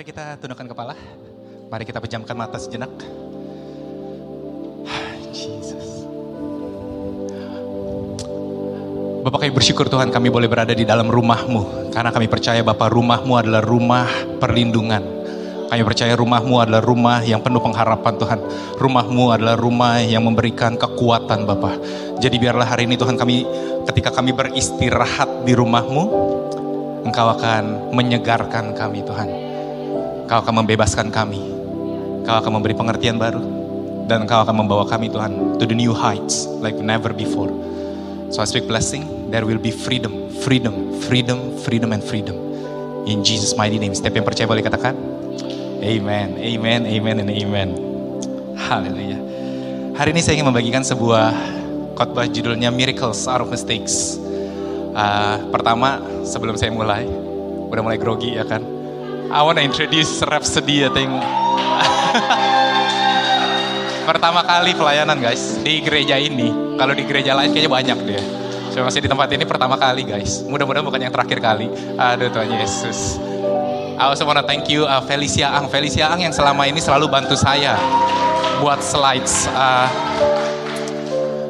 Mari kita tundukkan kepala. Mari kita pejamkan mata sejenak. Jesus. Bapak kami bersyukur Tuhan kami boleh berada di dalam rumahmu. Karena kami percaya Bapak rumahmu adalah rumah perlindungan. Kami percaya rumahmu adalah rumah yang penuh pengharapan Tuhan. Rumahmu adalah rumah yang memberikan kekuatan Bapak. Jadi biarlah hari ini Tuhan kami ketika kami beristirahat di rumahmu, Engkau akan menyegarkan kami Tuhan. Engkau akan membebaskan kami. Engkau akan memberi pengertian baru. Dan Engkau akan membawa kami Tuhan to the new heights like never before. So I speak blessing, there will be freedom, freedom, freedom, freedom and freedom. In Jesus mighty name. Setiap yang percaya boleh katakan. Amen, amen, amen, and amen. Haleluya. Hari ini saya ingin membagikan sebuah khotbah judulnya Miracles Out of Mistakes. Uh, pertama, sebelum saya mulai, udah mulai grogi ya kan? I wanna introduce Rhapsody, I think. Pertama kali pelayanan guys, di gereja ini. Kalau di gereja lain kayaknya banyak deh. Cuma masih di tempat ini pertama kali guys. Mudah-mudahan bukan yang terakhir kali. Aduh Tuhan Yesus. I also wanna thank you uh, Felicia Ang. Felicia Ang yang selama ini selalu bantu saya buat slides. Uh,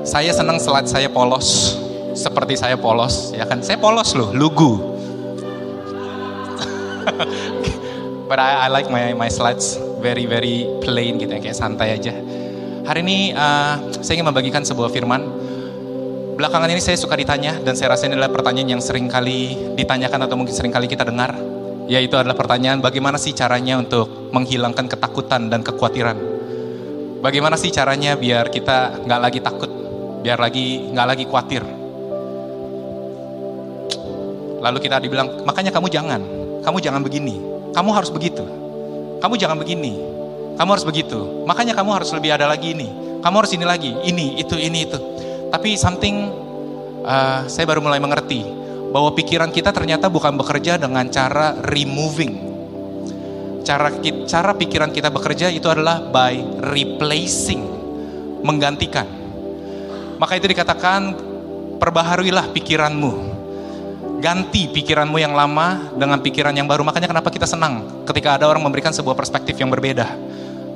saya senang slide saya polos. Seperti saya polos, ya kan? Saya polos loh, lugu. But I, I like my my slides very very plain gitu ya, kayak santai aja. Hari ini uh, saya ingin membagikan sebuah firman. Belakangan ini saya suka ditanya dan saya rasa ini adalah pertanyaan yang sering kali ditanyakan atau mungkin sering kali kita dengar. Yaitu adalah pertanyaan bagaimana sih caranya untuk menghilangkan ketakutan dan kekhawatiran. Bagaimana sih caranya biar kita nggak lagi takut, biar lagi nggak lagi khawatir. Lalu kita dibilang, makanya kamu jangan, kamu jangan begini, kamu harus begitu, kamu jangan begini, kamu harus begitu. Makanya kamu harus lebih ada lagi ini, kamu harus ini lagi, ini, itu, ini, itu. Tapi something uh, saya baru mulai mengerti bahwa pikiran kita ternyata bukan bekerja dengan cara removing. Cara cara pikiran kita bekerja itu adalah by replacing, menggantikan. Maka itu dikatakan perbaharuilah pikiranmu. Ganti pikiranmu yang lama dengan pikiran yang baru. Makanya kenapa kita senang ketika ada orang memberikan sebuah perspektif yang berbeda.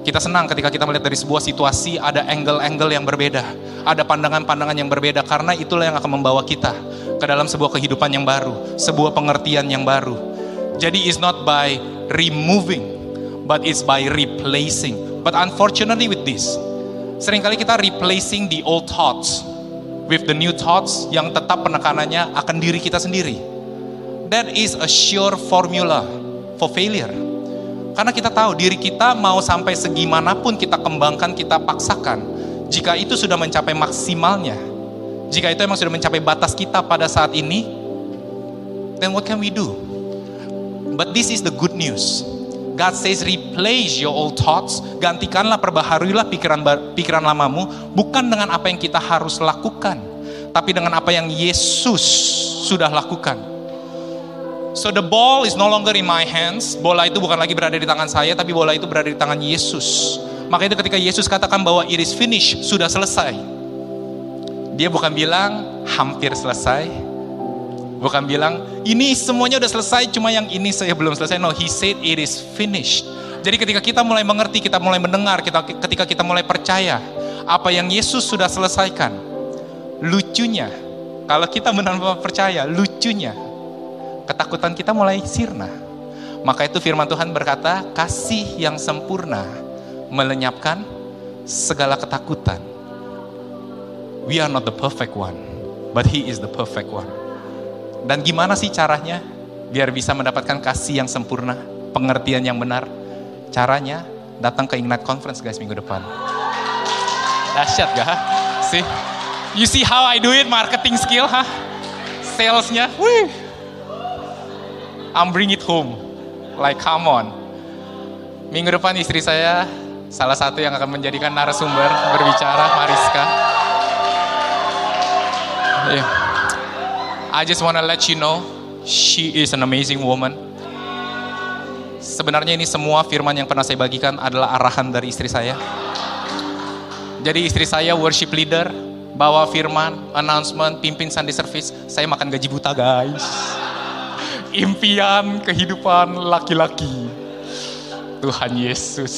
Kita senang ketika kita melihat dari sebuah situasi ada angle-angle yang berbeda, ada pandangan-pandangan yang berbeda karena itulah yang akan membawa kita ke dalam sebuah kehidupan yang baru, sebuah pengertian yang baru. Jadi it's not by removing, but it's by replacing. But unfortunately with this, sering kali kita replacing the old thoughts with the new thoughts yang tetap penekanannya akan diri kita sendiri. That is a sure formula for failure. Karena kita tahu diri kita mau sampai segimanapun kita kembangkan, kita paksakan. Jika itu sudah mencapai maksimalnya, jika itu memang sudah mencapai batas kita pada saat ini, then what can we do? But this is the good news. God says replace your old thoughts, gantikanlah perbaharuilah pikiran pikiran lamamu bukan dengan apa yang kita harus lakukan, tapi dengan apa yang Yesus sudah lakukan. So the ball is no longer in my hands. Bola itu bukan lagi berada di tangan saya, tapi bola itu berada di tangan Yesus. Maka itu ketika Yesus katakan bahwa it is finished, sudah selesai. Dia bukan bilang hampir selesai. Bukan bilang ini semuanya udah selesai, cuma yang ini saya belum selesai. No, he said it is finished. Jadi ketika kita mulai mengerti, kita mulai mendengar, kita, ketika kita mulai percaya apa yang Yesus sudah selesaikan, lucunya, kalau kita benar percaya, lucunya, ketakutan kita mulai sirna. Maka itu firman Tuhan berkata, kasih yang sempurna melenyapkan segala ketakutan. We are not the perfect one, but he is the perfect one. Dan gimana sih caranya biar bisa mendapatkan kasih yang sempurna, pengertian yang benar? Caranya datang ke Ignite Conference guys minggu depan. Dahsyat gak? See? You see how I do it marketing skill, ha? Salesnya, wih. I'm bring it home. Like come on. Minggu depan istri saya salah satu yang akan menjadikan narasumber berbicara Mariska. Yeah. I just wanna let you know she is an amazing woman. Sebenarnya ini semua firman yang pernah saya bagikan adalah arahan dari istri saya. Jadi istri saya worship leader, bawa firman, announcement, pimpin Sunday service, saya makan gaji buta guys. Impian kehidupan laki-laki. Tuhan Yesus.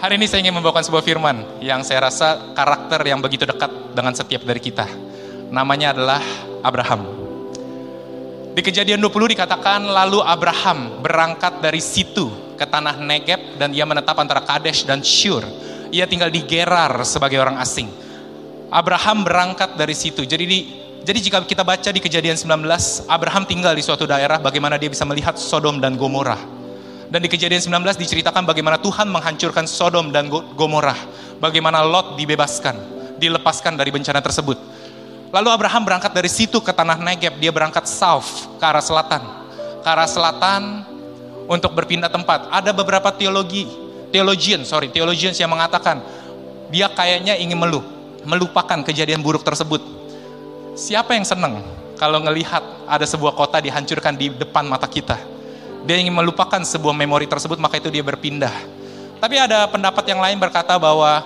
Hari ini saya ingin membawakan sebuah firman yang saya rasa karakter yang begitu dekat dengan setiap dari kita. Namanya adalah Abraham. Di kejadian 20 dikatakan lalu Abraham berangkat dari situ ke tanah Negeb dan ia menetap antara Kadesh dan Shur. Ia tinggal di Gerar sebagai orang asing. Abraham berangkat dari situ. Jadi di, jadi jika kita baca di kejadian 19, Abraham tinggal di suatu daerah bagaimana dia bisa melihat Sodom dan Gomorrah. Dan di kejadian 19 diceritakan bagaimana Tuhan menghancurkan Sodom dan Gomorrah. Bagaimana Lot dibebaskan, dilepaskan dari bencana tersebut. Lalu Abraham berangkat dari situ ke tanah Negeb, dia berangkat south ke arah selatan. Ke arah selatan untuk berpindah tempat. Ada beberapa teologi, theologian, sorry, theologians yang mengatakan dia kayaknya ingin melup, melupakan kejadian buruk tersebut. Siapa yang senang kalau ngelihat ada sebuah kota dihancurkan di depan mata kita? Dia ingin melupakan sebuah memori tersebut, maka itu dia berpindah. Tapi ada pendapat yang lain berkata bahwa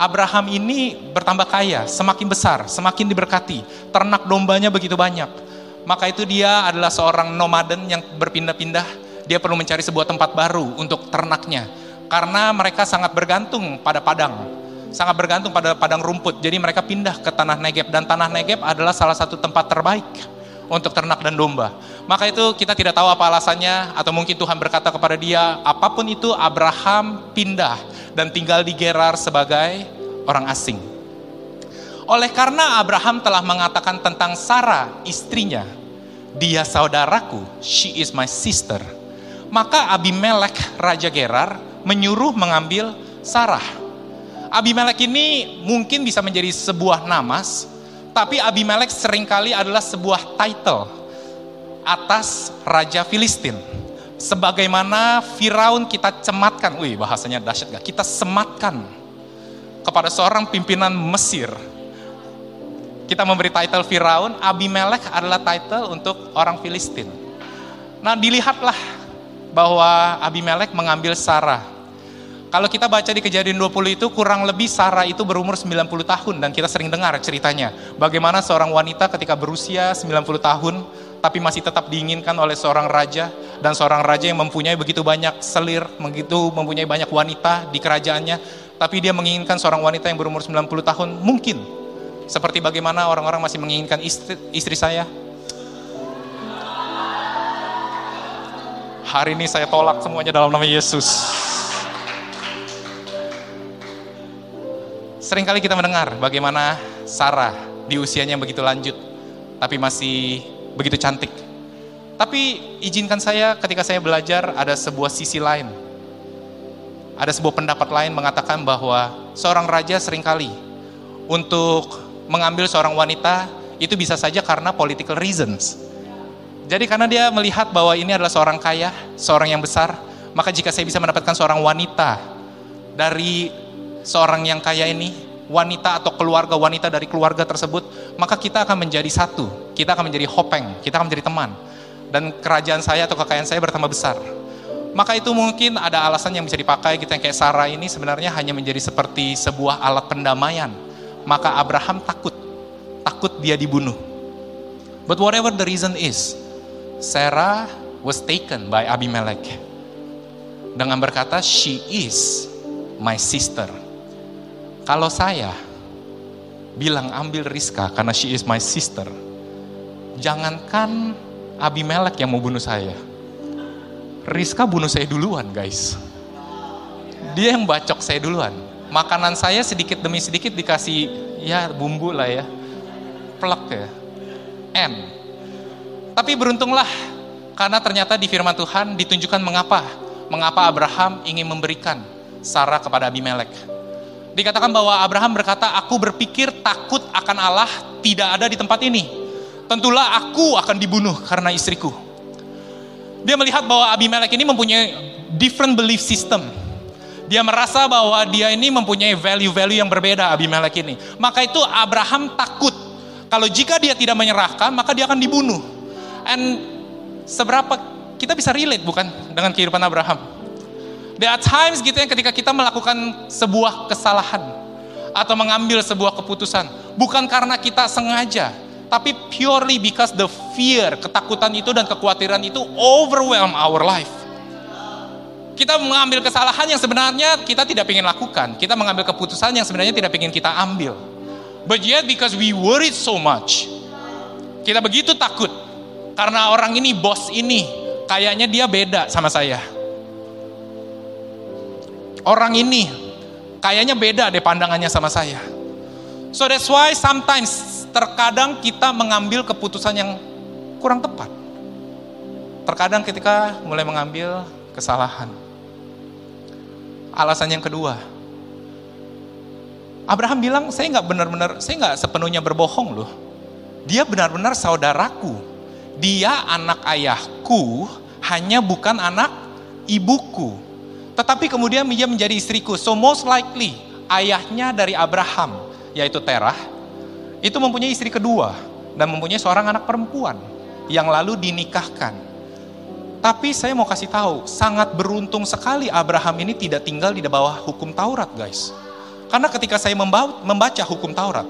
Abraham ini bertambah kaya, semakin besar, semakin diberkati. Ternak dombanya begitu banyak. Maka itu dia adalah seorang nomaden yang berpindah-pindah. Dia perlu mencari sebuah tempat baru untuk ternaknya. Karena mereka sangat bergantung pada padang. Sangat bergantung pada padang rumput. Jadi mereka pindah ke tanah Negeb. Dan tanah Negeb adalah salah satu tempat terbaik untuk ternak dan domba. Maka itu kita tidak tahu apa alasannya atau mungkin Tuhan berkata kepada dia, apa pun itu Abraham pindah dan tinggal di Gerar sebagai orang asing. Oleh karena Abraham telah mengatakan tentang Sarah istrinya, dia saudaraku, she is my sister. Maka Abimelek Raja Gerar menyuruh mengambil Sarah. Abimelek ini mungkin bisa menjadi sebuah namas, tapi Abimelek sering kali adalah sebuah title atas Raja Filistin. Sebagaimana Firaun kita cematkan, wih bahasanya dahsyat gak? Kita sematkan kepada seorang pimpinan Mesir. Kita memberi title Firaun, Abimelek adalah title untuk orang Filistin. Nah dilihatlah bahwa Abimelek mengambil Sarah. Kalau kita baca di kejadian 20 itu kurang lebih Sarah itu berumur 90 tahun dan kita sering dengar ceritanya. Bagaimana seorang wanita ketika berusia 90 tahun tapi masih tetap diinginkan oleh seorang raja dan seorang raja yang mempunyai begitu banyak selir, begitu mempunyai banyak wanita di kerajaannya, tapi dia menginginkan seorang wanita yang berumur 90 tahun, mungkin seperti bagaimana orang-orang masih menginginkan istri, istri saya. Hari ini saya tolak semuanya dalam nama Yesus. Seringkali kita mendengar bagaimana Sarah di usianya yang begitu lanjut, tapi masih begitu cantik. Tapi izinkan saya ketika saya belajar ada sebuah sisi lain. Ada sebuah pendapat lain mengatakan bahwa seorang raja sering kali untuk mengambil seorang wanita itu bisa saja karena political reasons. Jadi karena dia melihat bahwa ini adalah seorang kaya, seorang yang besar, maka jika saya bisa mendapatkan seorang wanita dari seorang yang kaya ini, wanita atau keluarga wanita dari keluarga tersebut, maka kita akan menjadi satu. Kita akan menjadi hopeng, kita akan menjadi teman. Dan kerajaan saya atau kekayaan saya bertambah besar. Maka itu mungkin ada alasan yang bisa dipakai kita yang kayak Sarah ini sebenarnya hanya menjadi seperti sebuah alat pendamaian. Maka Abraham takut, takut dia dibunuh. But whatever the reason is, Sarah was taken by Abimelech. Dengan berkata, she is my sister. Kalau saya bilang ambil Rizka karena she is my sister, jangankan Abimelek yang mau bunuh saya. Rizka bunuh saya duluan guys. Dia yang bacok saya duluan. Makanan saya sedikit demi sedikit dikasih ya bumbu lah ya. Plek ya. N. Tapi beruntunglah karena ternyata di firman Tuhan ditunjukkan mengapa. Mengapa Abraham ingin memberikan Sarah kepada Abimelek. Dikatakan bahwa Abraham berkata, aku berpikir takut akan Allah tidak ada di tempat ini. Tentulah aku akan dibunuh karena istriku. Dia melihat bahwa Abimelek ini mempunyai different belief system. Dia merasa bahwa dia ini mempunyai value-value yang berbeda Abimelek ini. Maka itu Abraham takut. Kalau jika dia tidak menyerahkan, maka dia akan dibunuh. And seberapa kita bisa relate bukan dengan kehidupan Abraham? There are times gitu yang ketika kita melakukan sebuah kesalahan atau mengambil sebuah keputusan, bukan karena kita sengaja, tapi purely because the fear, ketakutan itu dan kekhawatiran itu overwhelm our life. Kita mengambil kesalahan yang sebenarnya kita tidak ingin lakukan. Kita mengambil keputusan yang sebenarnya tidak ingin kita ambil. But yet because we worried so much, kita begitu takut karena orang ini bos ini kayaknya dia beda sama saya. Orang ini kayaknya beda deh pandangannya sama saya. So that's why sometimes terkadang kita mengambil keputusan yang kurang tepat. Terkadang ketika mulai mengambil kesalahan. Alasan yang kedua, Abraham bilang, saya nggak benar-benar, saya nggak sepenuhnya berbohong loh. Dia benar-benar saudaraku. Dia anak ayahku, hanya bukan anak ibuku. Tetapi kemudian dia menjadi istriku. So most likely, ayahnya dari Abraham, yaitu Terah, itu mempunyai istri kedua dan mempunyai seorang anak perempuan yang lalu dinikahkan. Tapi saya mau kasih tahu, sangat beruntung sekali Abraham ini tidak tinggal di bawah hukum Taurat, guys. Karena ketika saya membaca hukum Taurat,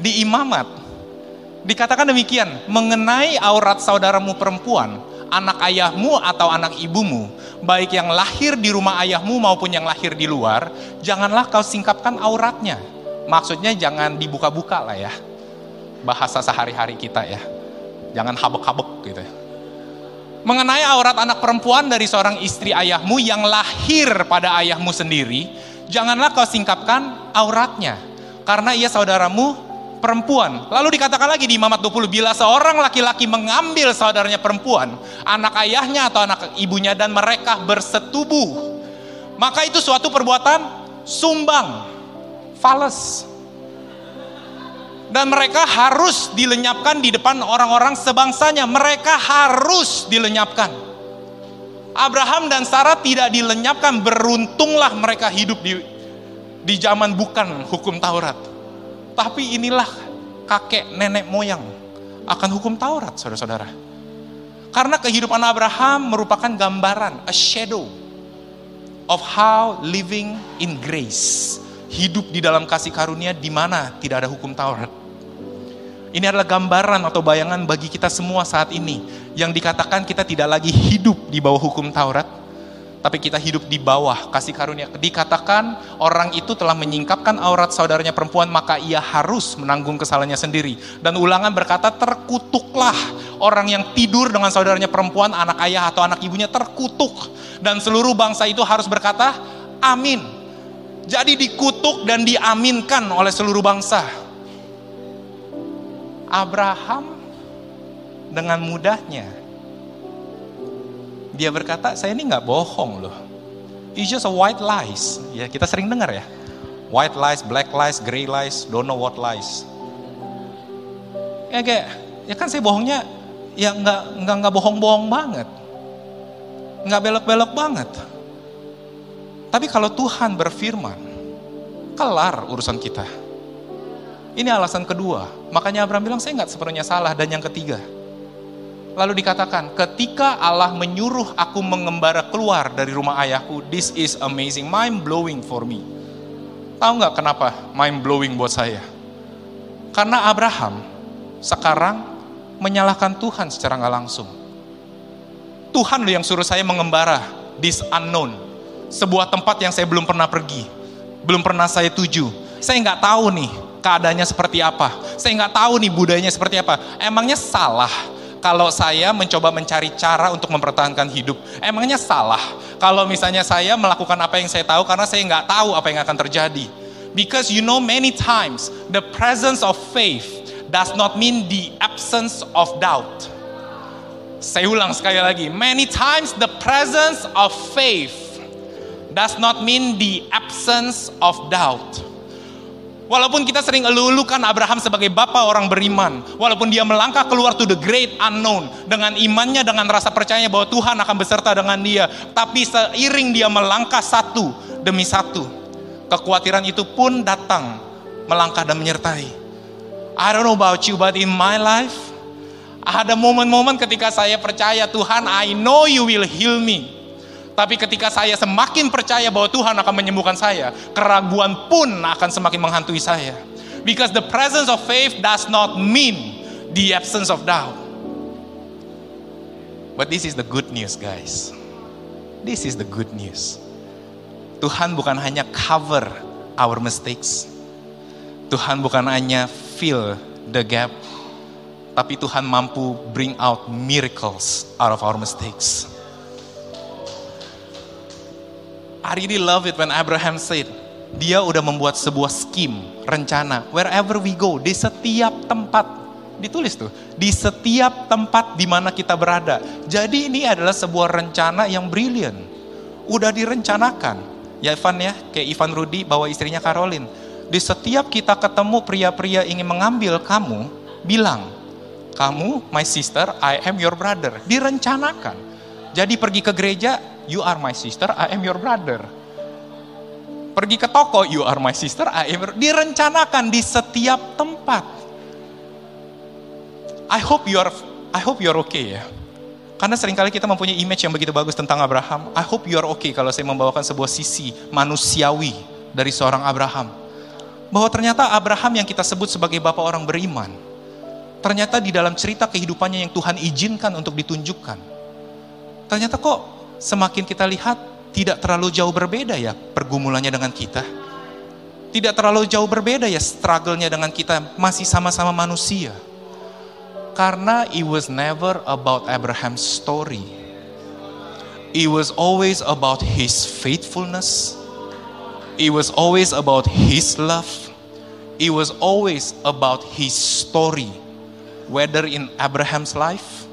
di imamat dikatakan demikian, mengenai aurat saudaramu perempuan, anak ayahmu atau anak ibumu, baik yang lahir di rumah ayahmu maupun yang lahir di luar, janganlah kau singkapkan auratnya. Maksudnya jangan dibuka-buka lah ya bahasa sehari-hari kita ya. Jangan habek-habek gitu ya. Mengenai aurat anak perempuan dari seorang istri ayahmu yang lahir pada ayahmu sendiri, janganlah kau singkapkan auratnya. Karena ia saudaramu perempuan. Lalu dikatakan lagi di Imamat 20, bila seorang laki-laki mengambil saudaranya perempuan, anak ayahnya atau anak ibunya dan mereka bersetubuh, maka itu suatu perbuatan sumbang, fals dan mereka harus dilenyapkan di depan orang-orang sebangsanya. Mereka harus dilenyapkan. Abraham dan Sarah tidak dilenyapkan. Beruntunglah mereka hidup di di zaman bukan hukum Taurat. Tapi inilah kakek nenek moyang akan hukum Taurat, saudara-saudara. Karena kehidupan Abraham merupakan gambaran, a shadow of how living in grace. Hidup di dalam kasih karunia di mana tidak ada hukum Taurat. Ini adalah gambaran atau bayangan bagi kita semua saat ini yang dikatakan kita tidak lagi hidup di bawah hukum Taurat, tapi kita hidup di bawah kasih karunia. Dikatakan orang itu telah menyingkapkan aurat saudaranya perempuan, maka ia harus menanggung kesalahannya sendiri. Dan ulangan berkata, terkutuklah orang yang tidur dengan saudaranya perempuan, anak ayah atau anak ibunya terkutuk. Dan seluruh bangsa itu harus berkata, amin. Jadi dikutuk dan diaminkan oleh seluruh bangsa. Abraham dengan mudahnya dia berkata, saya ini nggak bohong loh. It's just a white lies. Ya kita sering dengar ya. White lies, black lies, gray lies, don't know what lies. Ya kayak, ya kan saya bohongnya ya nggak nggak nggak bohong-bohong banget, nggak belok-belok banget. Tapi kalau Tuhan berfirman, kelar urusan kita. Ini alasan kedua. Makanya Abraham bilang, saya nggak sepenuhnya salah. Dan yang ketiga, lalu dikatakan, ketika Allah menyuruh aku mengembara keluar dari rumah ayahku, this is amazing, mind blowing for me. Tahu nggak kenapa mind blowing buat saya? Karena Abraham sekarang menyalahkan Tuhan secara nggak langsung. Tuhan loh yang suruh saya mengembara this unknown, sebuah tempat yang saya belum pernah pergi, belum pernah saya tuju. Saya nggak tahu nih keadaannya seperti apa. Saya nggak tahu nih budayanya seperti apa. Emangnya salah kalau saya mencoba mencari cara untuk mempertahankan hidup. Emangnya salah kalau misalnya saya melakukan apa yang saya tahu karena saya nggak tahu apa yang akan terjadi. Because you know many times the presence of faith does not mean the absence of doubt. Saya ulang sekali lagi, many times the presence of faith does not mean the absence of doubt. Walaupun kita sering elulukan Abraham sebagai bapak orang beriman, walaupun dia melangkah keluar to the great unknown dengan imannya dengan rasa percaya bahwa Tuhan akan beserta dengan dia, tapi seiring dia melangkah satu demi satu, kekhawatiran itu pun datang melangkah dan menyertai. I don't know about you, but in my life, ada momen-momen ketika saya percaya Tuhan, I know you will heal me. Tapi ketika saya semakin percaya bahwa Tuhan akan menyembuhkan saya, keraguan pun akan semakin menghantui saya. Because the presence of faith does not mean the absence of doubt. But this is the good news, guys. This is the good news. Tuhan bukan hanya cover our mistakes. Tuhan bukan hanya fill the gap, tapi Tuhan mampu bring out miracles out of our mistakes. I really love it when Abraham said, dia udah membuat sebuah scheme, rencana, wherever we go, di setiap tempat, ditulis tuh, di setiap tempat di mana kita berada. Jadi ini adalah sebuah rencana yang brilliant, udah direncanakan. Ya Ivan ya, kayak Ivan Rudi bawa istrinya Caroline. Di setiap kita ketemu pria-pria ingin mengambil kamu, bilang, kamu my sister, I am your brother. Direncanakan. Jadi pergi ke gereja, you are my sister, I am your brother. Pergi ke toko, you are my sister, I am your... Direncanakan di setiap tempat. I hope you are I hope you are okay ya. Karena sering kali kita mempunyai image yang begitu bagus tentang Abraham. I hope you are okay kalau saya membawakan sebuah sisi manusiawi dari seorang Abraham. Bahwa ternyata Abraham yang kita sebut sebagai bapak orang beriman. Ternyata di dalam cerita kehidupannya yang Tuhan izinkan untuk ditunjukkan. Ternyata kok semakin kita lihat tidak terlalu jauh berbeda ya pergumulannya dengan kita. Tidak terlalu jauh berbeda ya struggle-nya dengan kita, masih sama-sama manusia. Karena it was never about Abraham's story. It was always about his faithfulness. It was always about his love. It was always about his story. Whether in Abraham's life,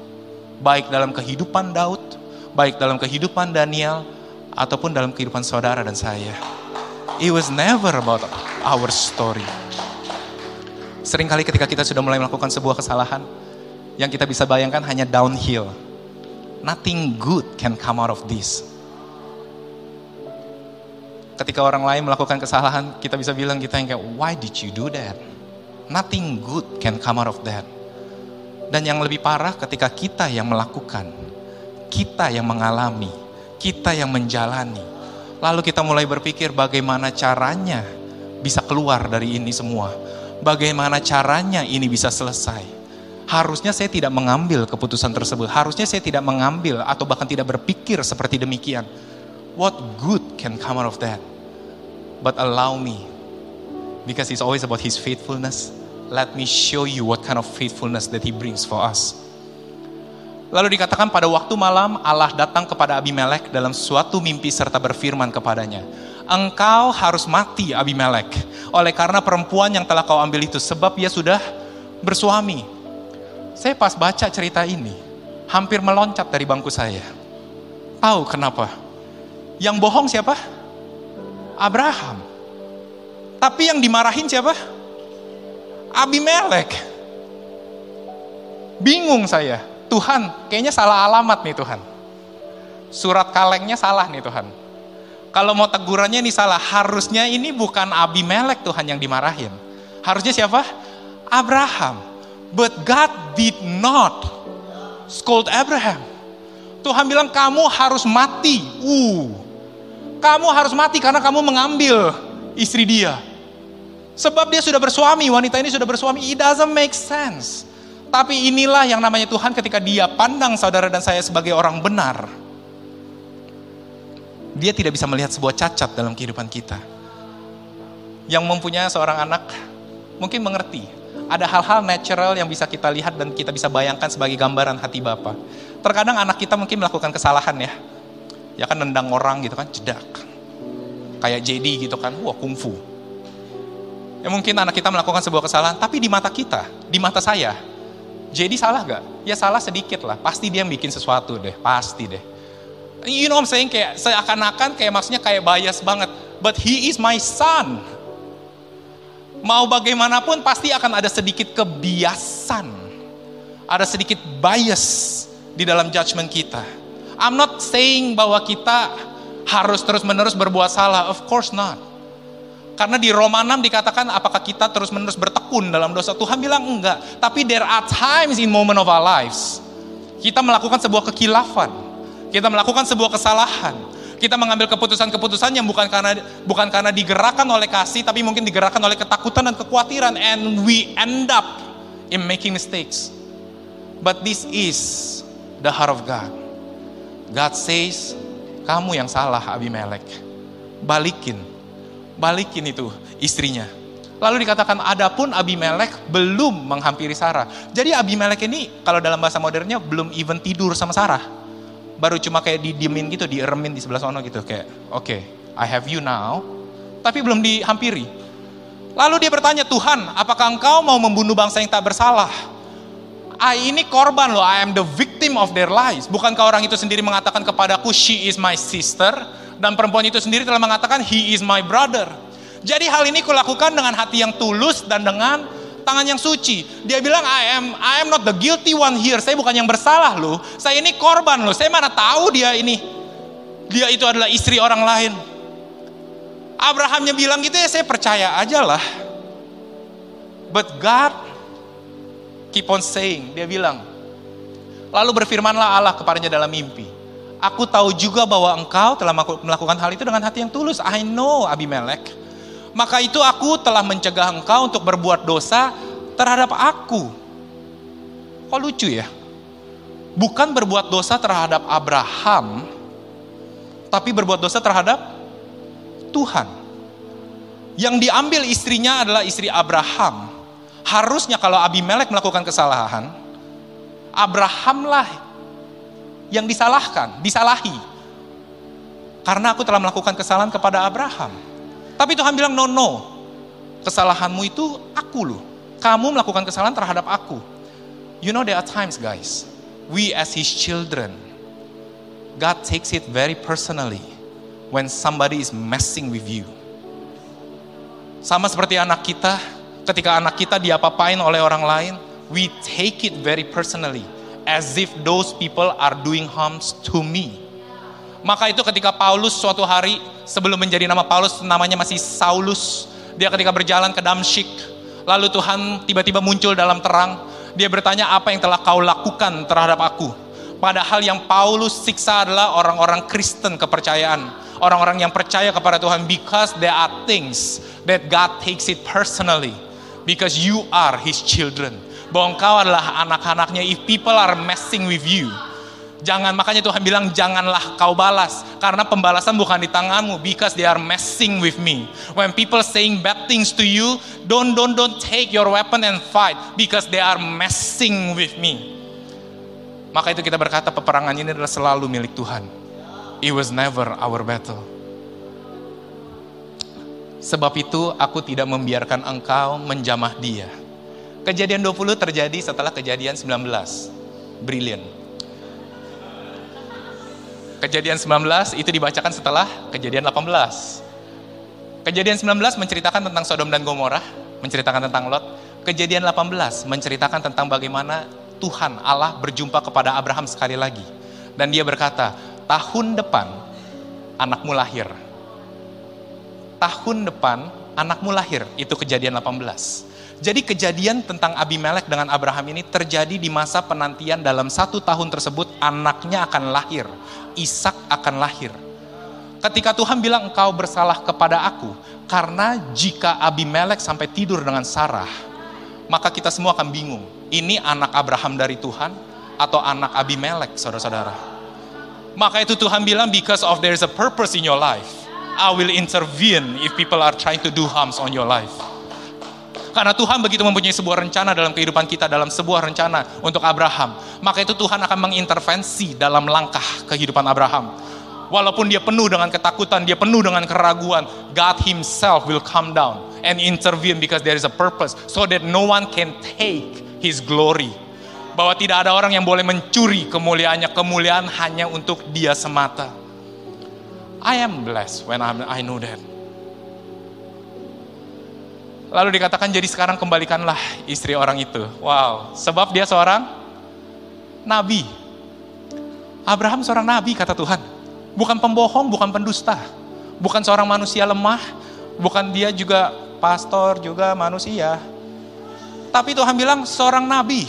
baik dalam kehidupan Daud, baik dalam kehidupan Daniel, ataupun dalam kehidupan saudara dan saya. It was never about our story. Seringkali ketika kita sudah mulai melakukan sebuah kesalahan, yang kita bisa bayangkan hanya downhill. Nothing good can come out of this. Ketika orang lain melakukan kesalahan, kita bisa bilang kita yang kayak, why did you do that? Nothing good can come out of that. Dan yang lebih parah ketika kita yang melakukan, kita yang mengalami, kita yang menjalani. Lalu kita mulai berpikir bagaimana caranya bisa keluar dari ini semua. Bagaimana caranya ini bisa selesai. Harusnya saya tidak mengambil keputusan tersebut. Harusnya saya tidak mengambil atau bahkan tidak berpikir seperti demikian. What good can come out of that? But allow me, because it's always about His faithfulness. Let me show you what kind of faithfulness that He brings for us. Lalu dikatakan pada waktu malam Allah datang kepada Abimelek dalam suatu mimpi serta berfirman kepadanya, Engkau harus mati Abimelek oleh karena perempuan yang telah kau ambil itu sebab ia sudah bersuami. Saya pas baca cerita ini, hampir meloncat dari bangku saya. Tahu kenapa? Yang bohong siapa? Abraham. Tapi yang dimarahin siapa? Abimelek. Bingung saya. Tuhan, kayaknya salah alamat nih Tuhan. Surat kalengnya salah nih Tuhan. Kalau mau tegurannya ini salah, harusnya ini bukan Abimelek Tuhan yang dimarahin. Harusnya siapa? Abraham. But God did not scold Abraham. Tuhan bilang kamu harus mati. Uh, kamu harus mati karena kamu mengambil istri dia. Sebab dia sudah bersuami, wanita ini sudah bersuami. It doesn't make sense. Tapi inilah yang namanya Tuhan ketika dia pandang saudara dan saya sebagai orang benar. Dia tidak bisa melihat sebuah cacat dalam kehidupan kita. Yang mempunyai seorang anak mungkin mengerti. Ada hal-hal natural yang bisa kita lihat dan kita bisa bayangkan sebagai gambaran hati Bapa. Terkadang anak kita mungkin melakukan kesalahan ya. Ya kan nendang orang gitu kan, jedak. Kayak JD gitu kan, wah kungfu. Ya mungkin anak kita melakukan sebuah kesalahan, tapi di mata kita, di mata saya, jadi salah gak? Ya salah sedikit lah. Pasti dia bikin sesuatu deh. Pasti deh. You know I'm saying? Kayak seakan-akan kayak maksudnya kayak bias banget. But he is my son. Mau bagaimanapun pasti akan ada sedikit kebiasan. Ada sedikit bias di dalam judgment kita. I'm not saying bahwa kita harus terus-menerus berbuat salah. Of course not. Karena di Roma 6 dikatakan apakah kita terus-menerus bertekun dalam dosa. Tuhan bilang enggak. Tapi there are times in moment of our lives. Kita melakukan sebuah kekilafan. Kita melakukan sebuah kesalahan kita mengambil keputusan-keputusan yang bukan karena bukan karena digerakkan oleh kasih tapi mungkin digerakkan oleh ketakutan dan kekhawatiran and we end up in making mistakes but this is the heart of God God says kamu yang salah Abimelek balikin balikin itu istrinya Lalu dikatakan adapun Abimelek belum menghampiri Sarah. Jadi Abimelek ini kalau dalam bahasa modernnya belum even tidur sama Sarah baru cuma kayak didiemin gitu, dieremin di sebelah sana gitu kayak, oke, okay, I have you now, tapi belum dihampiri. Lalu dia bertanya, Tuhan, apakah engkau mau membunuh bangsa yang tak bersalah? I ini korban loh, I am the victim of their lies. Bukankah orang itu sendiri mengatakan kepadaku, she is my sister, dan perempuan itu sendiri telah mengatakan, he is my brother. Jadi hal ini kulakukan dengan hati yang tulus dan dengan tangan yang suci. Dia bilang, I am I am not the guilty one here. Saya bukan yang bersalah loh. Saya ini korban loh. Saya mana tahu dia ini. Dia itu adalah istri orang lain. Abrahamnya bilang gitu ya, saya percaya aja lah. But God keep on saying, dia bilang. Lalu berfirmanlah Allah kepadanya dalam mimpi. Aku tahu juga bahwa engkau telah melakukan hal itu dengan hati yang tulus. I know Abimelech maka itu aku telah mencegah engkau untuk berbuat dosa terhadap aku. Kok lucu ya? Bukan berbuat dosa terhadap Abraham, tapi berbuat dosa terhadap Tuhan. Yang diambil istrinya adalah istri Abraham. Harusnya kalau Abimelek melakukan kesalahan, Abrahamlah yang disalahkan, disalahi. Karena aku telah melakukan kesalahan kepada Abraham. Tapi Tuhan bilang, no, no. Kesalahanmu itu aku loh. Kamu melakukan kesalahan terhadap aku. You know there are times guys, we as his children, God takes it very personally when somebody is messing with you. Sama seperti anak kita, ketika anak kita diapa-apain oleh orang lain, we take it very personally as if those people are doing harms to me. Maka itu ketika Paulus suatu hari sebelum menjadi nama Paulus namanya masih Saulus. Dia ketika berjalan ke Damsyik, lalu Tuhan tiba-tiba muncul dalam terang. Dia bertanya apa yang telah kau lakukan terhadap aku. Padahal yang Paulus siksa adalah orang-orang Kristen kepercayaan. Orang-orang yang percaya kepada Tuhan because there are things that God takes it personally. Because you are His children. Bahwa engkau adalah anak-anaknya. If people are messing with you, Jangan makanya Tuhan bilang janganlah kau balas karena pembalasan bukan di tanganmu because they are messing with me. When people saying bad things to you, don't don't don't take your weapon and fight because they are messing with me. Maka itu kita berkata peperangan ini adalah selalu milik Tuhan. It was never our battle. Sebab itu aku tidak membiarkan engkau menjamah dia. Kejadian 20 terjadi setelah kejadian 19. Brilliant. Kejadian 19 itu dibacakan setelah kejadian 18. Kejadian 19 menceritakan tentang Sodom dan Gomorrah, menceritakan tentang Lot. Kejadian 18 menceritakan tentang bagaimana Tuhan Allah berjumpa kepada Abraham sekali lagi. Dan dia berkata, tahun depan anakmu lahir. Tahun depan anakmu lahir, itu kejadian 18. Jadi kejadian tentang Abimelek dengan Abraham ini terjadi di masa penantian dalam satu tahun tersebut anaknya akan lahir. Ishak akan lahir. Ketika Tuhan bilang engkau bersalah kepada aku, karena jika Abimelek sampai tidur dengan Sarah, maka kita semua akan bingung. Ini anak Abraham dari Tuhan atau anak Abimelek, saudara-saudara. Maka itu Tuhan bilang, because of there is a purpose in your life, I will intervene if people are trying to do harms on your life. Karena Tuhan begitu mempunyai sebuah rencana dalam kehidupan kita, dalam sebuah rencana untuk Abraham. Maka itu Tuhan akan mengintervensi dalam langkah kehidupan Abraham. Walaupun dia penuh dengan ketakutan, dia penuh dengan keraguan, God himself will come down and intervene because there is a purpose. So that no one can take his glory. Bahwa tidak ada orang yang boleh mencuri kemuliaannya, kemuliaan hanya untuk dia semata. I am blessed when I know that. Lalu dikatakan jadi sekarang kembalikanlah istri orang itu. Wow, sebab dia seorang nabi. Abraham seorang nabi kata Tuhan. Bukan pembohong, bukan pendusta. Bukan seorang manusia lemah, bukan dia juga pastor juga manusia. Tapi Tuhan bilang seorang nabi.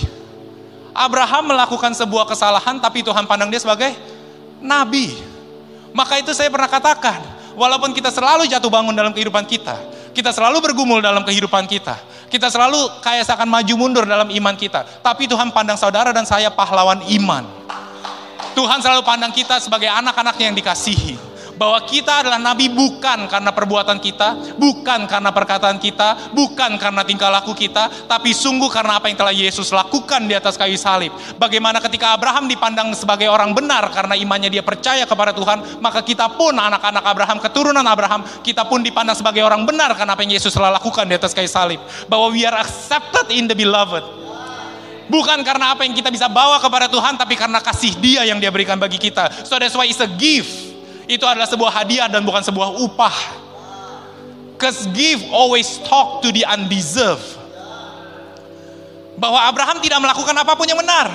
Abraham melakukan sebuah kesalahan tapi Tuhan pandang dia sebagai nabi. Maka itu saya pernah katakan, walaupun kita selalu jatuh bangun dalam kehidupan kita, kita selalu bergumul dalam kehidupan kita. Kita selalu kayak seakan maju mundur dalam iman kita. Tapi Tuhan pandang saudara dan saya pahlawan iman. Tuhan selalu pandang kita sebagai anak-anaknya yang dikasihi bahwa kita adalah nabi bukan karena perbuatan kita, bukan karena perkataan kita, bukan karena tingkah laku kita, tapi sungguh karena apa yang telah Yesus lakukan di atas kayu salib. Bagaimana ketika Abraham dipandang sebagai orang benar karena imannya dia percaya kepada Tuhan, maka kita pun anak-anak Abraham, keturunan Abraham, kita pun dipandang sebagai orang benar karena apa yang Yesus telah lakukan di atas kayu salib. Bahwa we are accepted in the beloved. Bukan karena apa yang kita bisa bawa kepada Tuhan, tapi karena kasih dia yang dia berikan bagi kita. So that's why it's a gift itu adalah sebuah hadiah dan bukan sebuah upah. Cause give always talk to the undeserved. Bahwa Abraham tidak melakukan apa pun yang benar.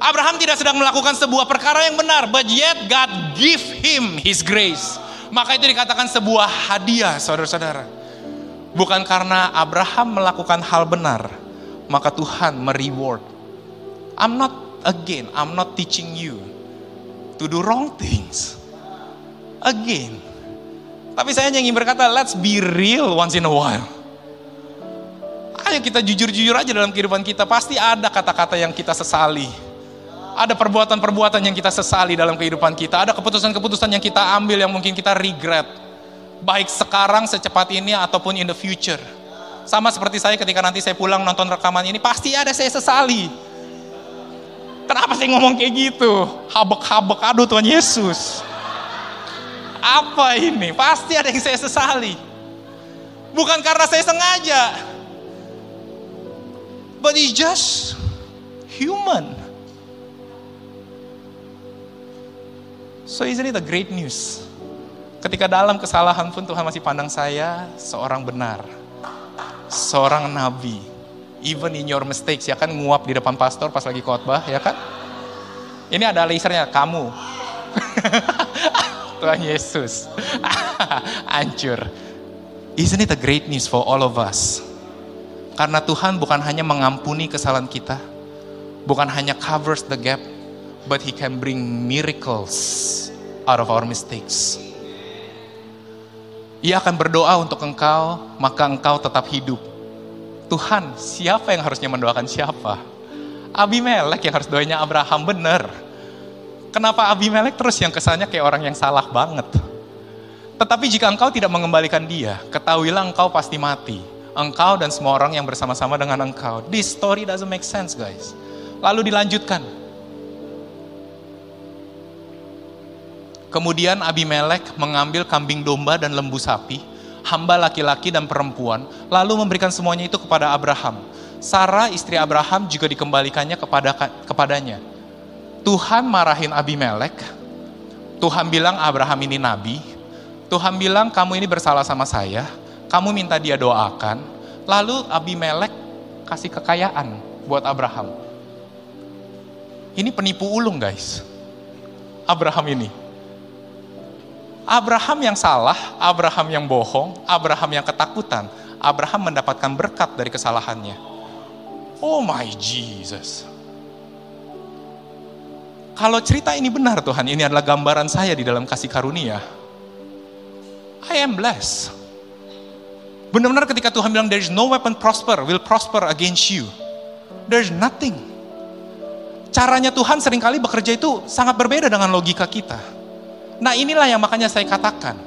Abraham tidak sedang melakukan sebuah perkara yang benar, but yet God give him his grace. Maka itu dikatakan sebuah hadiah, saudara-saudara. Bukan karena Abraham melakukan hal benar, maka Tuhan mereward. I'm not again, I'm not teaching you to do wrong things again. Tapi saya ingin berkata, let's be real once in a while. Ayo kita jujur-jujur aja dalam kehidupan kita. Pasti ada kata-kata yang kita sesali. Ada perbuatan-perbuatan yang kita sesali dalam kehidupan kita. Ada keputusan-keputusan yang kita ambil yang mungkin kita regret. Baik sekarang, secepat ini, ataupun in the future. Sama seperti saya ketika nanti saya pulang nonton rekaman ini, pasti ada saya sesali. Kenapa saya ngomong kayak gitu? Habek-habek, aduh Tuhan Yesus. Apa ini? Pasti ada yang saya sesali. Bukan karena saya sengaja. But it's just human. So isn't it a great news? Ketika dalam kesalahan pun Tuhan masih pandang saya seorang benar. Seorang nabi. Even in your mistakes, ya kan nguap di depan pastor pas lagi khotbah, ya kan? Ini ada lasernya, kamu. Tuhan Yesus. Hancur. Isn't it a great news for all of us? Karena Tuhan bukan hanya mengampuni kesalahan kita, bukan hanya covers the gap, but He can bring miracles out of our mistakes. Ia akan berdoa untuk engkau, maka engkau tetap hidup. Tuhan, siapa yang harusnya mendoakan siapa? Abimelek yang harus doanya Abraham benar Kenapa Abimelek terus yang kesannya kayak orang yang salah banget? Tetapi jika engkau tidak mengembalikan dia, ketahuilah engkau pasti mati. Engkau dan semua orang yang bersama-sama dengan engkau. This story doesn't make sense guys. Lalu dilanjutkan. Kemudian Abimelek mengambil kambing domba dan lembu sapi, hamba laki-laki dan perempuan, lalu memberikan semuanya itu kepada Abraham. Sarah istri Abraham juga dikembalikannya kepada kepadanya Tuhan marahin Abimelek, Tuhan bilang Abraham ini nabi, Tuhan bilang kamu ini bersalah sama saya, kamu minta dia doakan, lalu Abimelek kasih kekayaan buat Abraham. Ini penipu ulung guys, Abraham ini. Abraham yang salah, Abraham yang bohong, Abraham yang ketakutan, Abraham mendapatkan berkat dari kesalahannya. Oh my Jesus. Kalau cerita ini benar Tuhan, ini adalah gambaran saya di dalam kasih karunia. I am blessed. Benar-benar ketika Tuhan bilang, there is no weapon prosper, will prosper against you. There is nothing. Caranya Tuhan sering kali bekerja itu sangat berbeda dengan logika kita. Nah inilah yang makanya saya katakan.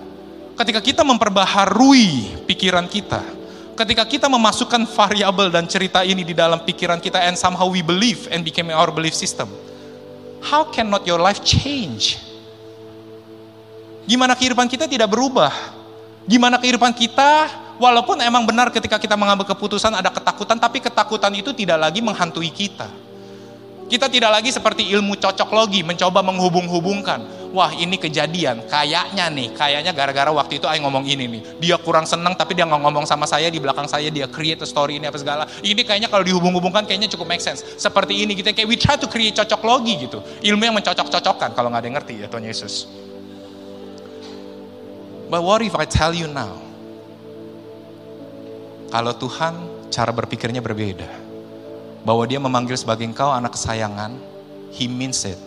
Ketika kita memperbaharui pikiran kita, ketika kita memasukkan variabel dan cerita ini di dalam pikiran kita and somehow we believe and became our belief system how cannot your life change? Gimana kehidupan kita tidak berubah? Gimana kehidupan kita, walaupun emang benar ketika kita mengambil keputusan ada ketakutan, tapi ketakutan itu tidak lagi menghantui kita. Kita tidak lagi seperti ilmu cocok logi, mencoba menghubung-hubungkan. Wah ini kejadian, kayaknya nih, kayaknya gara-gara waktu itu Aing ngomong ini nih. Dia kurang senang tapi dia nggak ngomong sama saya, di belakang saya dia create a story ini apa segala. Ini kayaknya kalau dihubung-hubungkan kayaknya cukup make sense. Seperti ini gitu, kayak we try to create cocok logi gitu. Ilmu yang mencocok-cocokkan kalau nggak ada yang ngerti ya Tuhan Yesus. But what if I tell you now? Kalau Tuhan cara berpikirnya berbeda bahwa dia memanggil sebagai engkau anak kesayangan, he means it.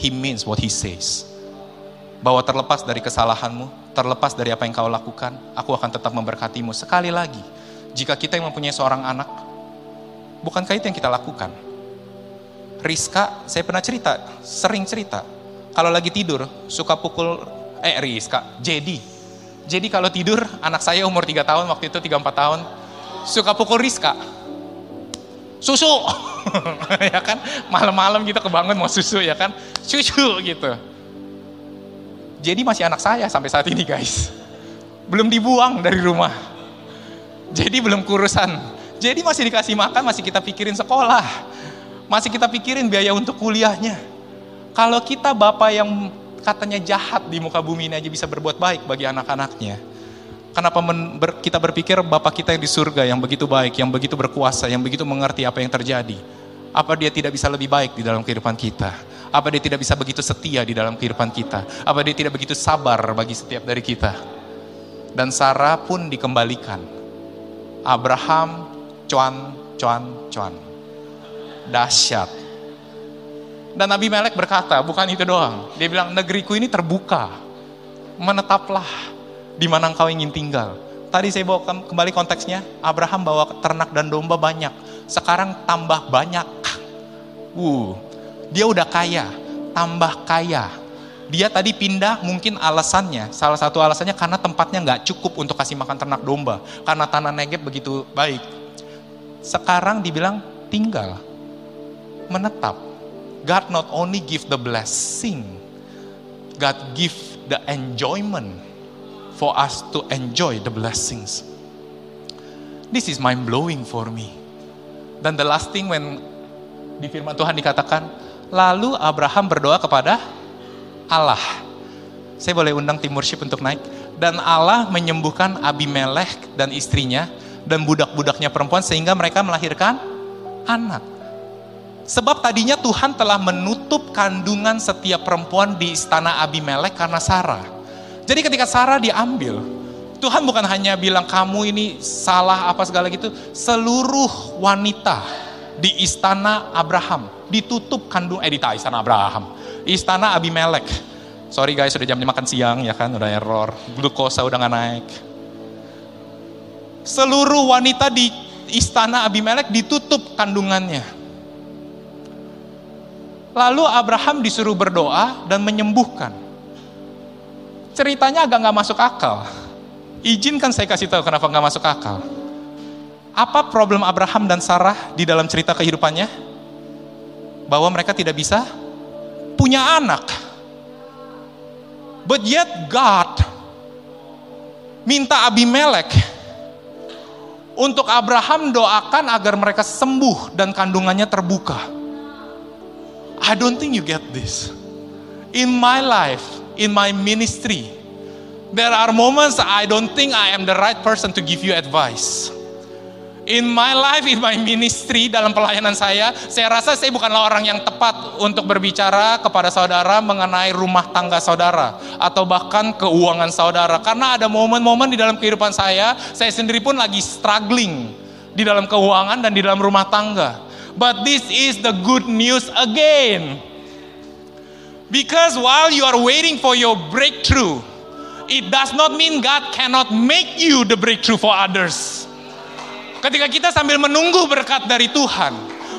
He means what he says. Bahwa terlepas dari kesalahanmu, terlepas dari apa yang kau lakukan, aku akan tetap memberkatimu. Sekali lagi, jika kita yang mempunyai seorang anak, bukankah itu yang kita lakukan? Rizka, saya pernah cerita, sering cerita. Kalau lagi tidur, suka pukul, eh Rizka, jadi. Jadi kalau tidur, anak saya umur 3 tahun, waktu itu 3-4 tahun, suka pukul Rizka susu ya kan malam-malam kita kebangun mau susu ya kan susu gitu jadi masih anak saya sampai saat ini guys. Belum dibuang dari rumah. Jadi belum kurusan. Jadi masih dikasih makan masih kita pikirin sekolah. Masih kita pikirin biaya untuk kuliahnya. Kalau kita bapak yang katanya jahat di muka bumi ini aja bisa berbuat baik bagi anak-anaknya. Kenapa ber, kita berpikir Bapak kita yang di surga yang begitu baik, yang begitu berkuasa, yang begitu mengerti apa yang terjadi. Apa dia tidak bisa lebih baik di dalam kehidupan kita? Apa dia tidak bisa begitu setia di dalam kehidupan kita? Apa dia tidak begitu sabar bagi setiap dari kita? Dan Sarah pun dikembalikan. Abraham cuan, cuan, cuan. Dahsyat. Dan Nabi Melek berkata, bukan itu doang. Dia bilang, negeriku ini terbuka. Menetaplah di mana engkau ingin tinggal. Tadi saya bawa kembali konteksnya, Abraham bawa ternak dan domba banyak. Sekarang tambah banyak. Uh, dia udah kaya, tambah kaya. Dia tadi pindah mungkin alasannya, salah satu alasannya karena tempatnya nggak cukup untuk kasih makan ternak domba. Karena tanah Negev begitu baik. Sekarang dibilang tinggal, menetap. God not only give the blessing, God give the enjoyment for us to enjoy the blessings. This is mind blowing for me. Dan the last thing when di firman Tuhan dikatakan, lalu Abraham berdoa kepada Allah. Saya boleh undang tim worship untuk naik. Dan Allah menyembuhkan Abimelech dan istrinya dan budak-budaknya perempuan sehingga mereka melahirkan anak. Sebab tadinya Tuhan telah menutup kandungan setiap perempuan di istana Abimelech karena Sarah. Jadi ketika Sarah diambil, Tuhan bukan hanya bilang kamu ini salah apa segala gitu, seluruh wanita di istana Abraham ditutup kandung eh istana Abraham, istana Abimelek. Sorry guys, sudah jamnya makan siang ya kan, udah error, glukosa udah nggak naik. Seluruh wanita di istana Abimelek ditutup kandungannya. Lalu Abraham disuruh berdoa dan menyembuhkan ceritanya agak nggak masuk akal. Izinkan saya kasih tahu kenapa nggak masuk akal. Apa problem Abraham dan Sarah di dalam cerita kehidupannya? Bahwa mereka tidak bisa punya anak. But yet God minta Abimelek untuk Abraham doakan agar mereka sembuh dan kandungannya terbuka. I don't think you get this. In my life, in my ministry, there are moments I don't think I am the right person to give you advice. In my life, in my ministry, dalam pelayanan saya, saya rasa saya bukanlah orang yang tepat untuk berbicara kepada saudara mengenai rumah tangga saudara atau bahkan keuangan saudara. Karena ada momen-momen di dalam kehidupan saya, saya sendiri pun lagi struggling di dalam keuangan dan di dalam rumah tangga. But this is the good news again. Because while you are waiting for your breakthrough, it does not mean God cannot make you the breakthrough for others. Ketika kita sambil menunggu berkat dari Tuhan,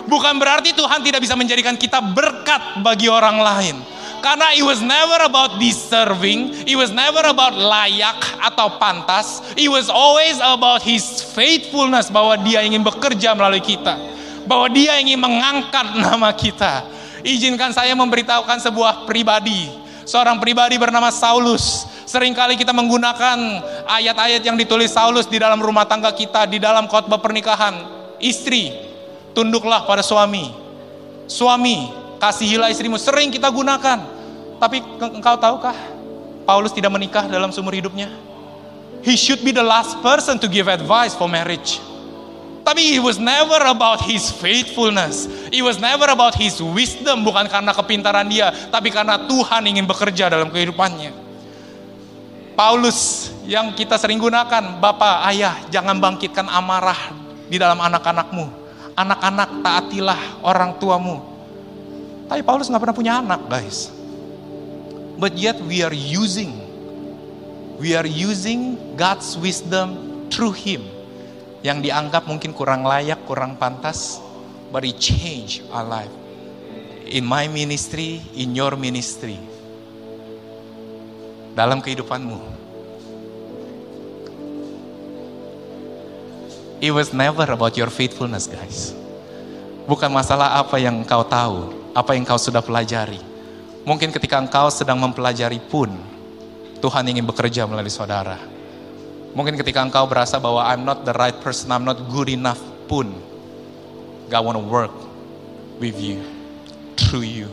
bukan berarti Tuhan tidak bisa menjadikan kita berkat bagi orang lain. Karena it was never about deserving, it was never about layak atau pantas, it was always about his faithfulness bahwa dia ingin bekerja melalui kita. Bahwa dia ingin mengangkat nama kita Izinkan saya memberitahukan sebuah pribadi. Seorang pribadi bernama Saulus. Seringkali kita menggunakan ayat-ayat yang ditulis Saulus di dalam rumah tangga kita, di dalam khotbah pernikahan. Istri, tunduklah pada suami. Suami, kasihilah istrimu. Sering kita gunakan. Tapi engkau tahukah? Paulus tidak menikah dalam seumur hidupnya. He should be the last person to give advice for marriage. Tapi it was never about his faithfulness. It was never about his wisdom. Bukan karena kepintaran dia. Tapi karena Tuhan ingin bekerja dalam kehidupannya. Paulus yang kita sering gunakan. Bapak, ayah, jangan bangkitkan amarah di dalam anak-anakmu. Anak-anak, taatilah orang tuamu. Tapi Paulus nggak pernah punya anak, guys. But yet we are using. We are using God's wisdom through him yang dianggap mungkin kurang layak, kurang pantas, but it change our life. In my ministry, in your ministry. Dalam kehidupanmu. It was never about your faithfulness, guys. Bukan masalah apa yang engkau tahu, apa yang engkau sudah pelajari. Mungkin ketika engkau sedang mempelajari pun, Tuhan ingin bekerja melalui saudara Mungkin ketika engkau berasa bahwa I'm not the right person, I'm not good enough pun. God want to work with you, through you.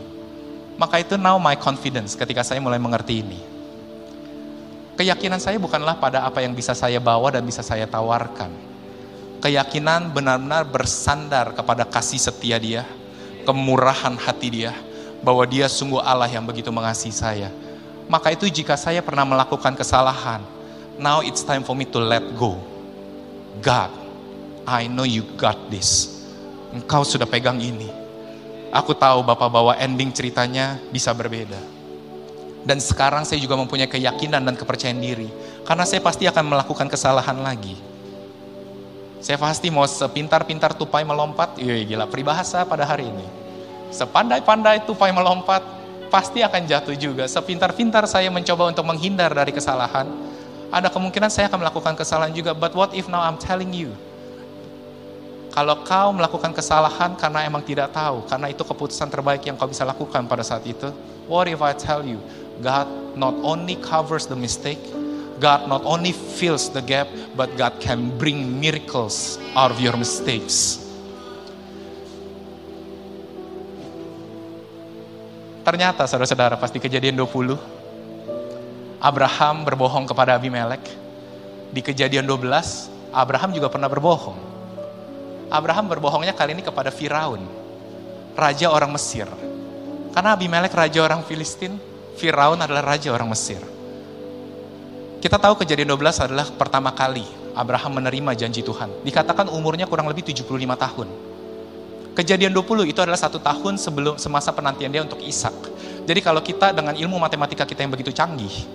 Maka itu now my confidence ketika saya mulai mengerti ini. Keyakinan saya bukanlah pada apa yang bisa saya bawa dan bisa saya tawarkan. Keyakinan benar-benar bersandar kepada kasih setia dia, kemurahan hati dia, bahwa dia sungguh Allah yang begitu mengasihi saya. Maka itu jika saya pernah melakukan kesalahan, now it's time for me to let go. God, I know you got this. Engkau sudah pegang ini. Aku tahu Bapak bahwa ending ceritanya bisa berbeda. Dan sekarang saya juga mempunyai keyakinan dan kepercayaan diri. Karena saya pasti akan melakukan kesalahan lagi. Saya pasti mau sepintar-pintar tupai melompat, iya gila, peribahasa pada hari ini. Sepandai-pandai tupai melompat, pasti akan jatuh juga. Sepintar-pintar saya mencoba untuk menghindar dari kesalahan, ada kemungkinan saya akan melakukan kesalahan juga. But what if now I'm telling you? Kalau kau melakukan kesalahan karena emang tidak tahu, karena itu keputusan terbaik yang kau bisa lakukan pada saat itu. What if I tell you, God not only covers the mistake, God not only fills the gap, but God can bring miracles out of your mistakes. Ternyata saudara-saudara pasti kejadian 20, Abraham berbohong kepada Abimelek. Di kejadian 12, Abraham juga pernah berbohong. Abraham berbohongnya kali ini kepada Firaun, raja orang Mesir. Karena Abimelek raja orang Filistin, Firaun adalah raja orang Mesir. Kita tahu kejadian 12 adalah pertama kali Abraham menerima janji Tuhan. Dikatakan umurnya kurang lebih 75 tahun. Kejadian 20 itu adalah satu tahun sebelum semasa penantian dia untuk Ishak. Jadi kalau kita dengan ilmu matematika kita yang begitu canggih,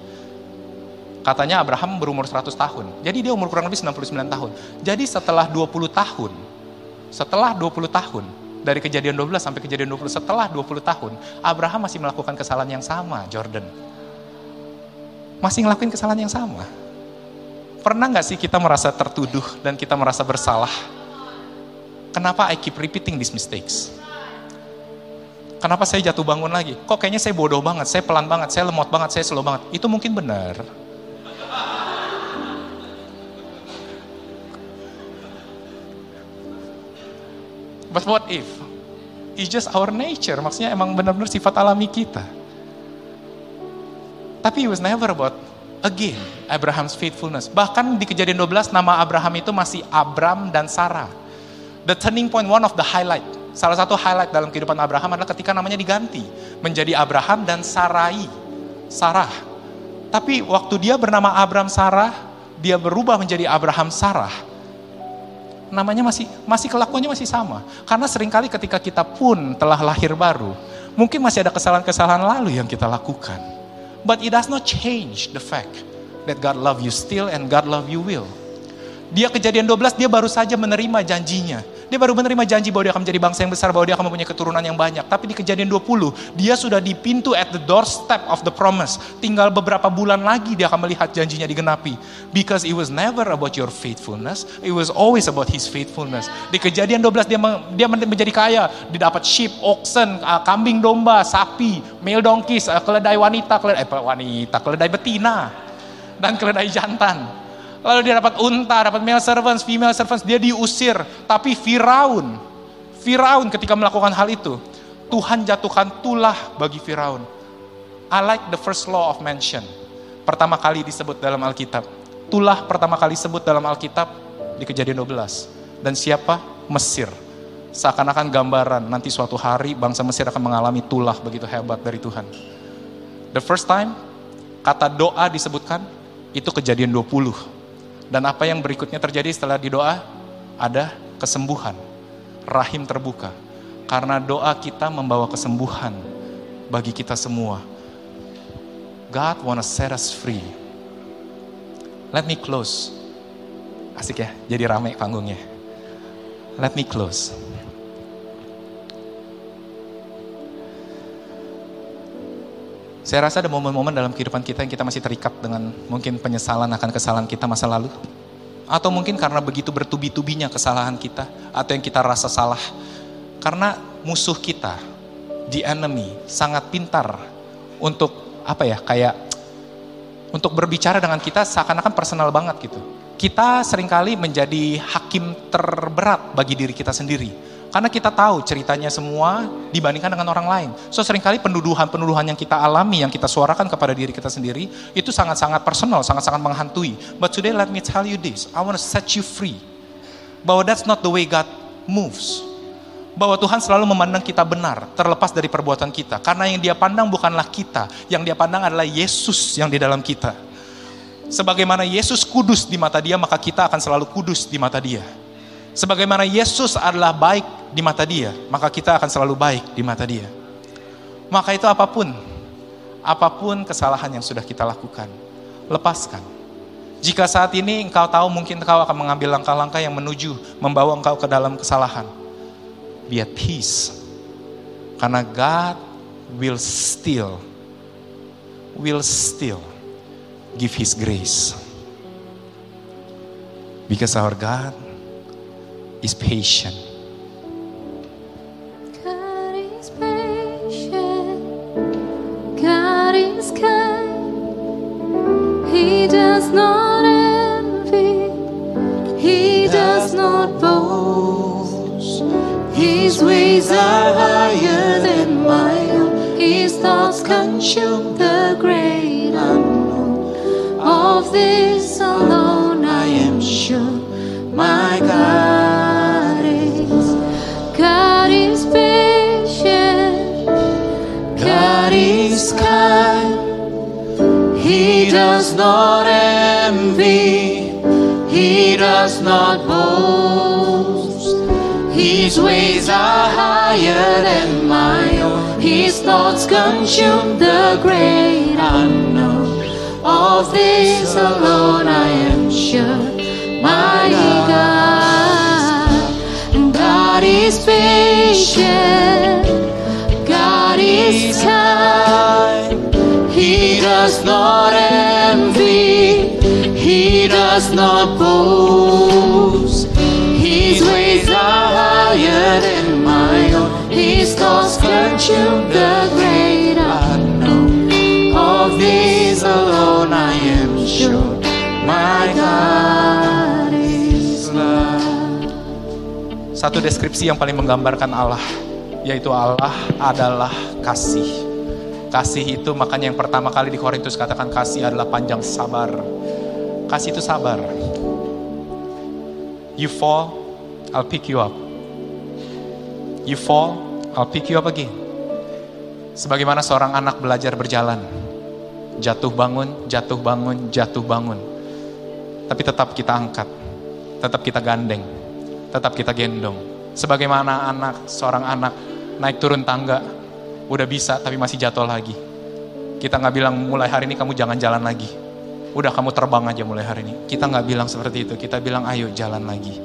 Katanya Abraham berumur 100 tahun. Jadi dia umur kurang lebih 99 tahun. Jadi setelah 20 tahun, setelah 20 tahun, dari kejadian 12 sampai kejadian 20, setelah 20 tahun, Abraham masih melakukan kesalahan yang sama, Jordan. Masih ngelakuin kesalahan yang sama. Pernah nggak sih kita merasa tertuduh dan kita merasa bersalah? Kenapa I keep repeating these mistakes? Kenapa saya jatuh bangun lagi? Kok kayaknya saya bodoh banget, saya pelan banget, saya lemot banget, saya slow banget. Itu mungkin benar. But what if? It's just our nature. Maksudnya emang benar-benar sifat alami kita. Tapi it was never about again Abraham's faithfulness. Bahkan di kejadian 12 nama Abraham itu masih Abram dan Sarah. The turning point, one of the highlight. Salah satu highlight dalam kehidupan Abraham adalah ketika namanya diganti. Menjadi Abraham dan Sarai. Sarah. Tapi waktu dia bernama Abram Sarah, dia berubah menjadi Abraham Sarah namanya masih masih kelakuannya masih sama. Karena sering kali ketika kita pun telah lahir baru, mungkin masih ada kesalahan-kesalahan lalu yang kita lakukan. But it does not change the fact that God love you still and God love you will. Dia kejadian 12, dia baru saja menerima janjinya. Dia baru menerima janji bahwa dia akan menjadi bangsa yang besar, bahwa dia akan mempunyai keturunan yang banyak. Tapi di kejadian 20, dia sudah di pintu at the doorstep of the promise. Tinggal beberapa bulan lagi dia akan melihat janjinya digenapi. Because it was never about your faithfulness, it was always about his faithfulness. Di kejadian 12 dia dia menjadi kaya, dia dapat sheep, oxen, kambing domba, sapi, male donkeys, keledai wanita, keledai eh, wanita, keledai betina dan keledai jantan Lalu dia dapat unta, dapat male servants, female servants, dia diusir. Tapi Firaun, Firaun ketika melakukan hal itu, Tuhan jatuhkan tulah bagi Firaun. I like the first law of mention. Pertama kali disebut dalam Alkitab. Tulah pertama kali disebut dalam Alkitab di kejadian 12. Dan siapa? Mesir. Seakan-akan gambaran nanti suatu hari bangsa Mesir akan mengalami tulah begitu hebat dari Tuhan. The first time kata doa disebutkan itu kejadian 20. Dan apa yang berikutnya terjadi setelah di doa? Ada kesembuhan. Rahim terbuka. Karena doa kita membawa kesembuhan bagi kita semua. God wanna set us free. Let me close. Asik ya, jadi rame panggungnya. Let me close. Saya rasa ada momen-momen dalam kehidupan kita yang kita masih terikat dengan mungkin penyesalan akan kesalahan kita masa lalu. Atau mungkin karena begitu bertubi-tubinya kesalahan kita, atau yang kita rasa salah. Karena musuh kita, the enemy, sangat pintar untuk apa ya, kayak untuk berbicara dengan kita seakan-akan personal banget gitu. Kita sering kali menjadi hakim terberat bagi diri kita sendiri karena kita tahu ceritanya semua dibandingkan dengan orang lain. So sering kali penduduhan-penduduhan yang kita alami, yang kita suarakan kepada diri kita sendiri, itu sangat-sangat personal, sangat-sangat menghantui. But today let me tell you this, I want to set you free. Bahwa that's not the way God moves. Bahwa Tuhan selalu memandang kita benar, terlepas dari perbuatan kita. Karena yang dia pandang bukanlah kita, yang dia pandang adalah Yesus yang di dalam kita. Sebagaimana Yesus kudus di mata dia, maka kita akan selalu kudus di mata dia. Sebagaimana Yesus adalah baik di mata dia, maka kita akan selalu baik di mata dia. Maka itu apa pun, apa pun kesalahan yang sudah kita lakukan, lepaskan. Jika saat ini engkau tahu mungkin engkau akan mengambil langkah-langkah yang menuju membawa engkau ke dalam kesalahan. Be at peace. Karena God will still, will still give His grace. Because our God is patient. God is patient. God is kind. He does not envy. He does not boast. His ways are higher than mine. His thoughts consume the great unknown. Of this alone I am sure. My God does not envy, He does not boast. His ways are higher than my own. His thoughts consume the great unknown. Of this alone I am sure my God. God is patient, does not envy, He does not boast. His ways are higher than my own. His thoughts consume the great unknown. Of these alone I am sure. My God. Satu deskripsi yang paling menggambarkan Allah, yaitu Allah adalah kasih. Kasih itu makanya yang pertama kali di Korintus katakan kasih adalah panjang sabar. Kasih itu sabar. You fall, I'll pick you up. You fall, I'll pick you up again. Sebagaimana seorang anak belajar berjalan. Jatuh bangun, jatuh bangun, jatuh bangun. Tapi tetap kita angkat. Tetap kita gandeng. Tetap kita gendong. Sebagaimana anak, seorang anak naik turun tangga. Udah bisa tapi masih jatuh lagi. Kita nggak bilang mulai hari ini kamu jangan jalan lagi. Udah kamu terbang aja mulai hari ini. Kita nggak bilang seperti itu. Kita bilang ayo jalan lagi.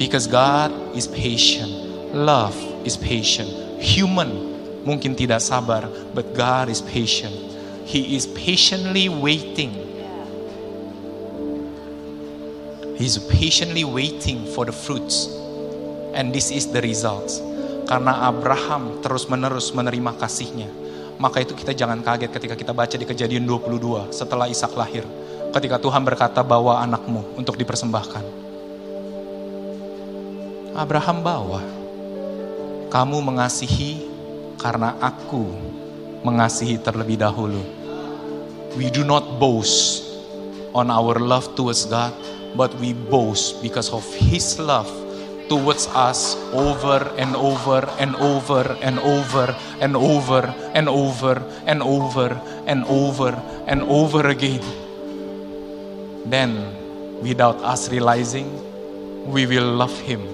Because God is patient. Love is patient. Human mungkin tidak sabar, but God is patient. He is patiently waiting. He's patiently waiting for the fruits. And this is the results. Karena Abraham terus-menerus menerima kasihnya. Maka itu kita jangan kaget ketika kita baca di kejadian 22 setelah Ishak lahir. Ketika Tuhan berkata bawa anakmu untuk dipersembahkan. Abraham bawa. Kamu mengasihi karena aku mengasihi terlebih dahulu. We do not boast on our love towards God, but we boast because of His love towards us over and over and over and over and over and over and over and over and over again. Then, without us realizing, we will love Him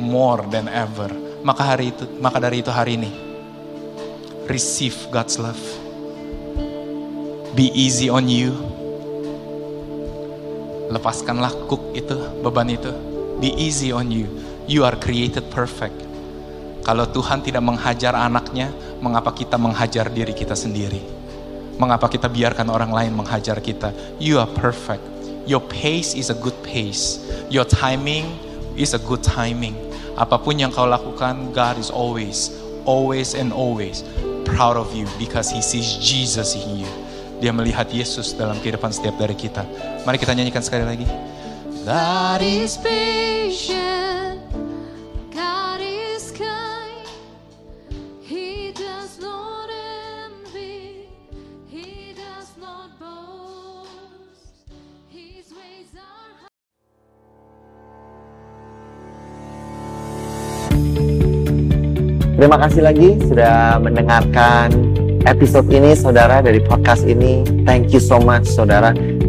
more than ever. Maka hari itu, maka dari itu hari ini, receive God's love. Be easy on you. Lepaskanlah kuk itu, beban itu. Be easy on you. You are created perfect. Kalau Tuhan tidak menghajar anaknya, mengapa kita menghajar diri kita sendiri? Mengapa kita biarkan orang lain menghajar kita? You are perfect. Your pace is a good pace. Your timing is a good timing. Apa pun yang kau lakukan, God is always, always and always proud of you because He sees Jesus in you. Dia melihat Yesus dalam kehidupan setiap dari kita. Mari kita nyanyikan sekali lagi. God is patient, God is kind. He does not envy, He does not boast. His ways are Terima kasih lagi sudah mendengarkan episode ini saudara dari podcast ini. Thank you so much saudara.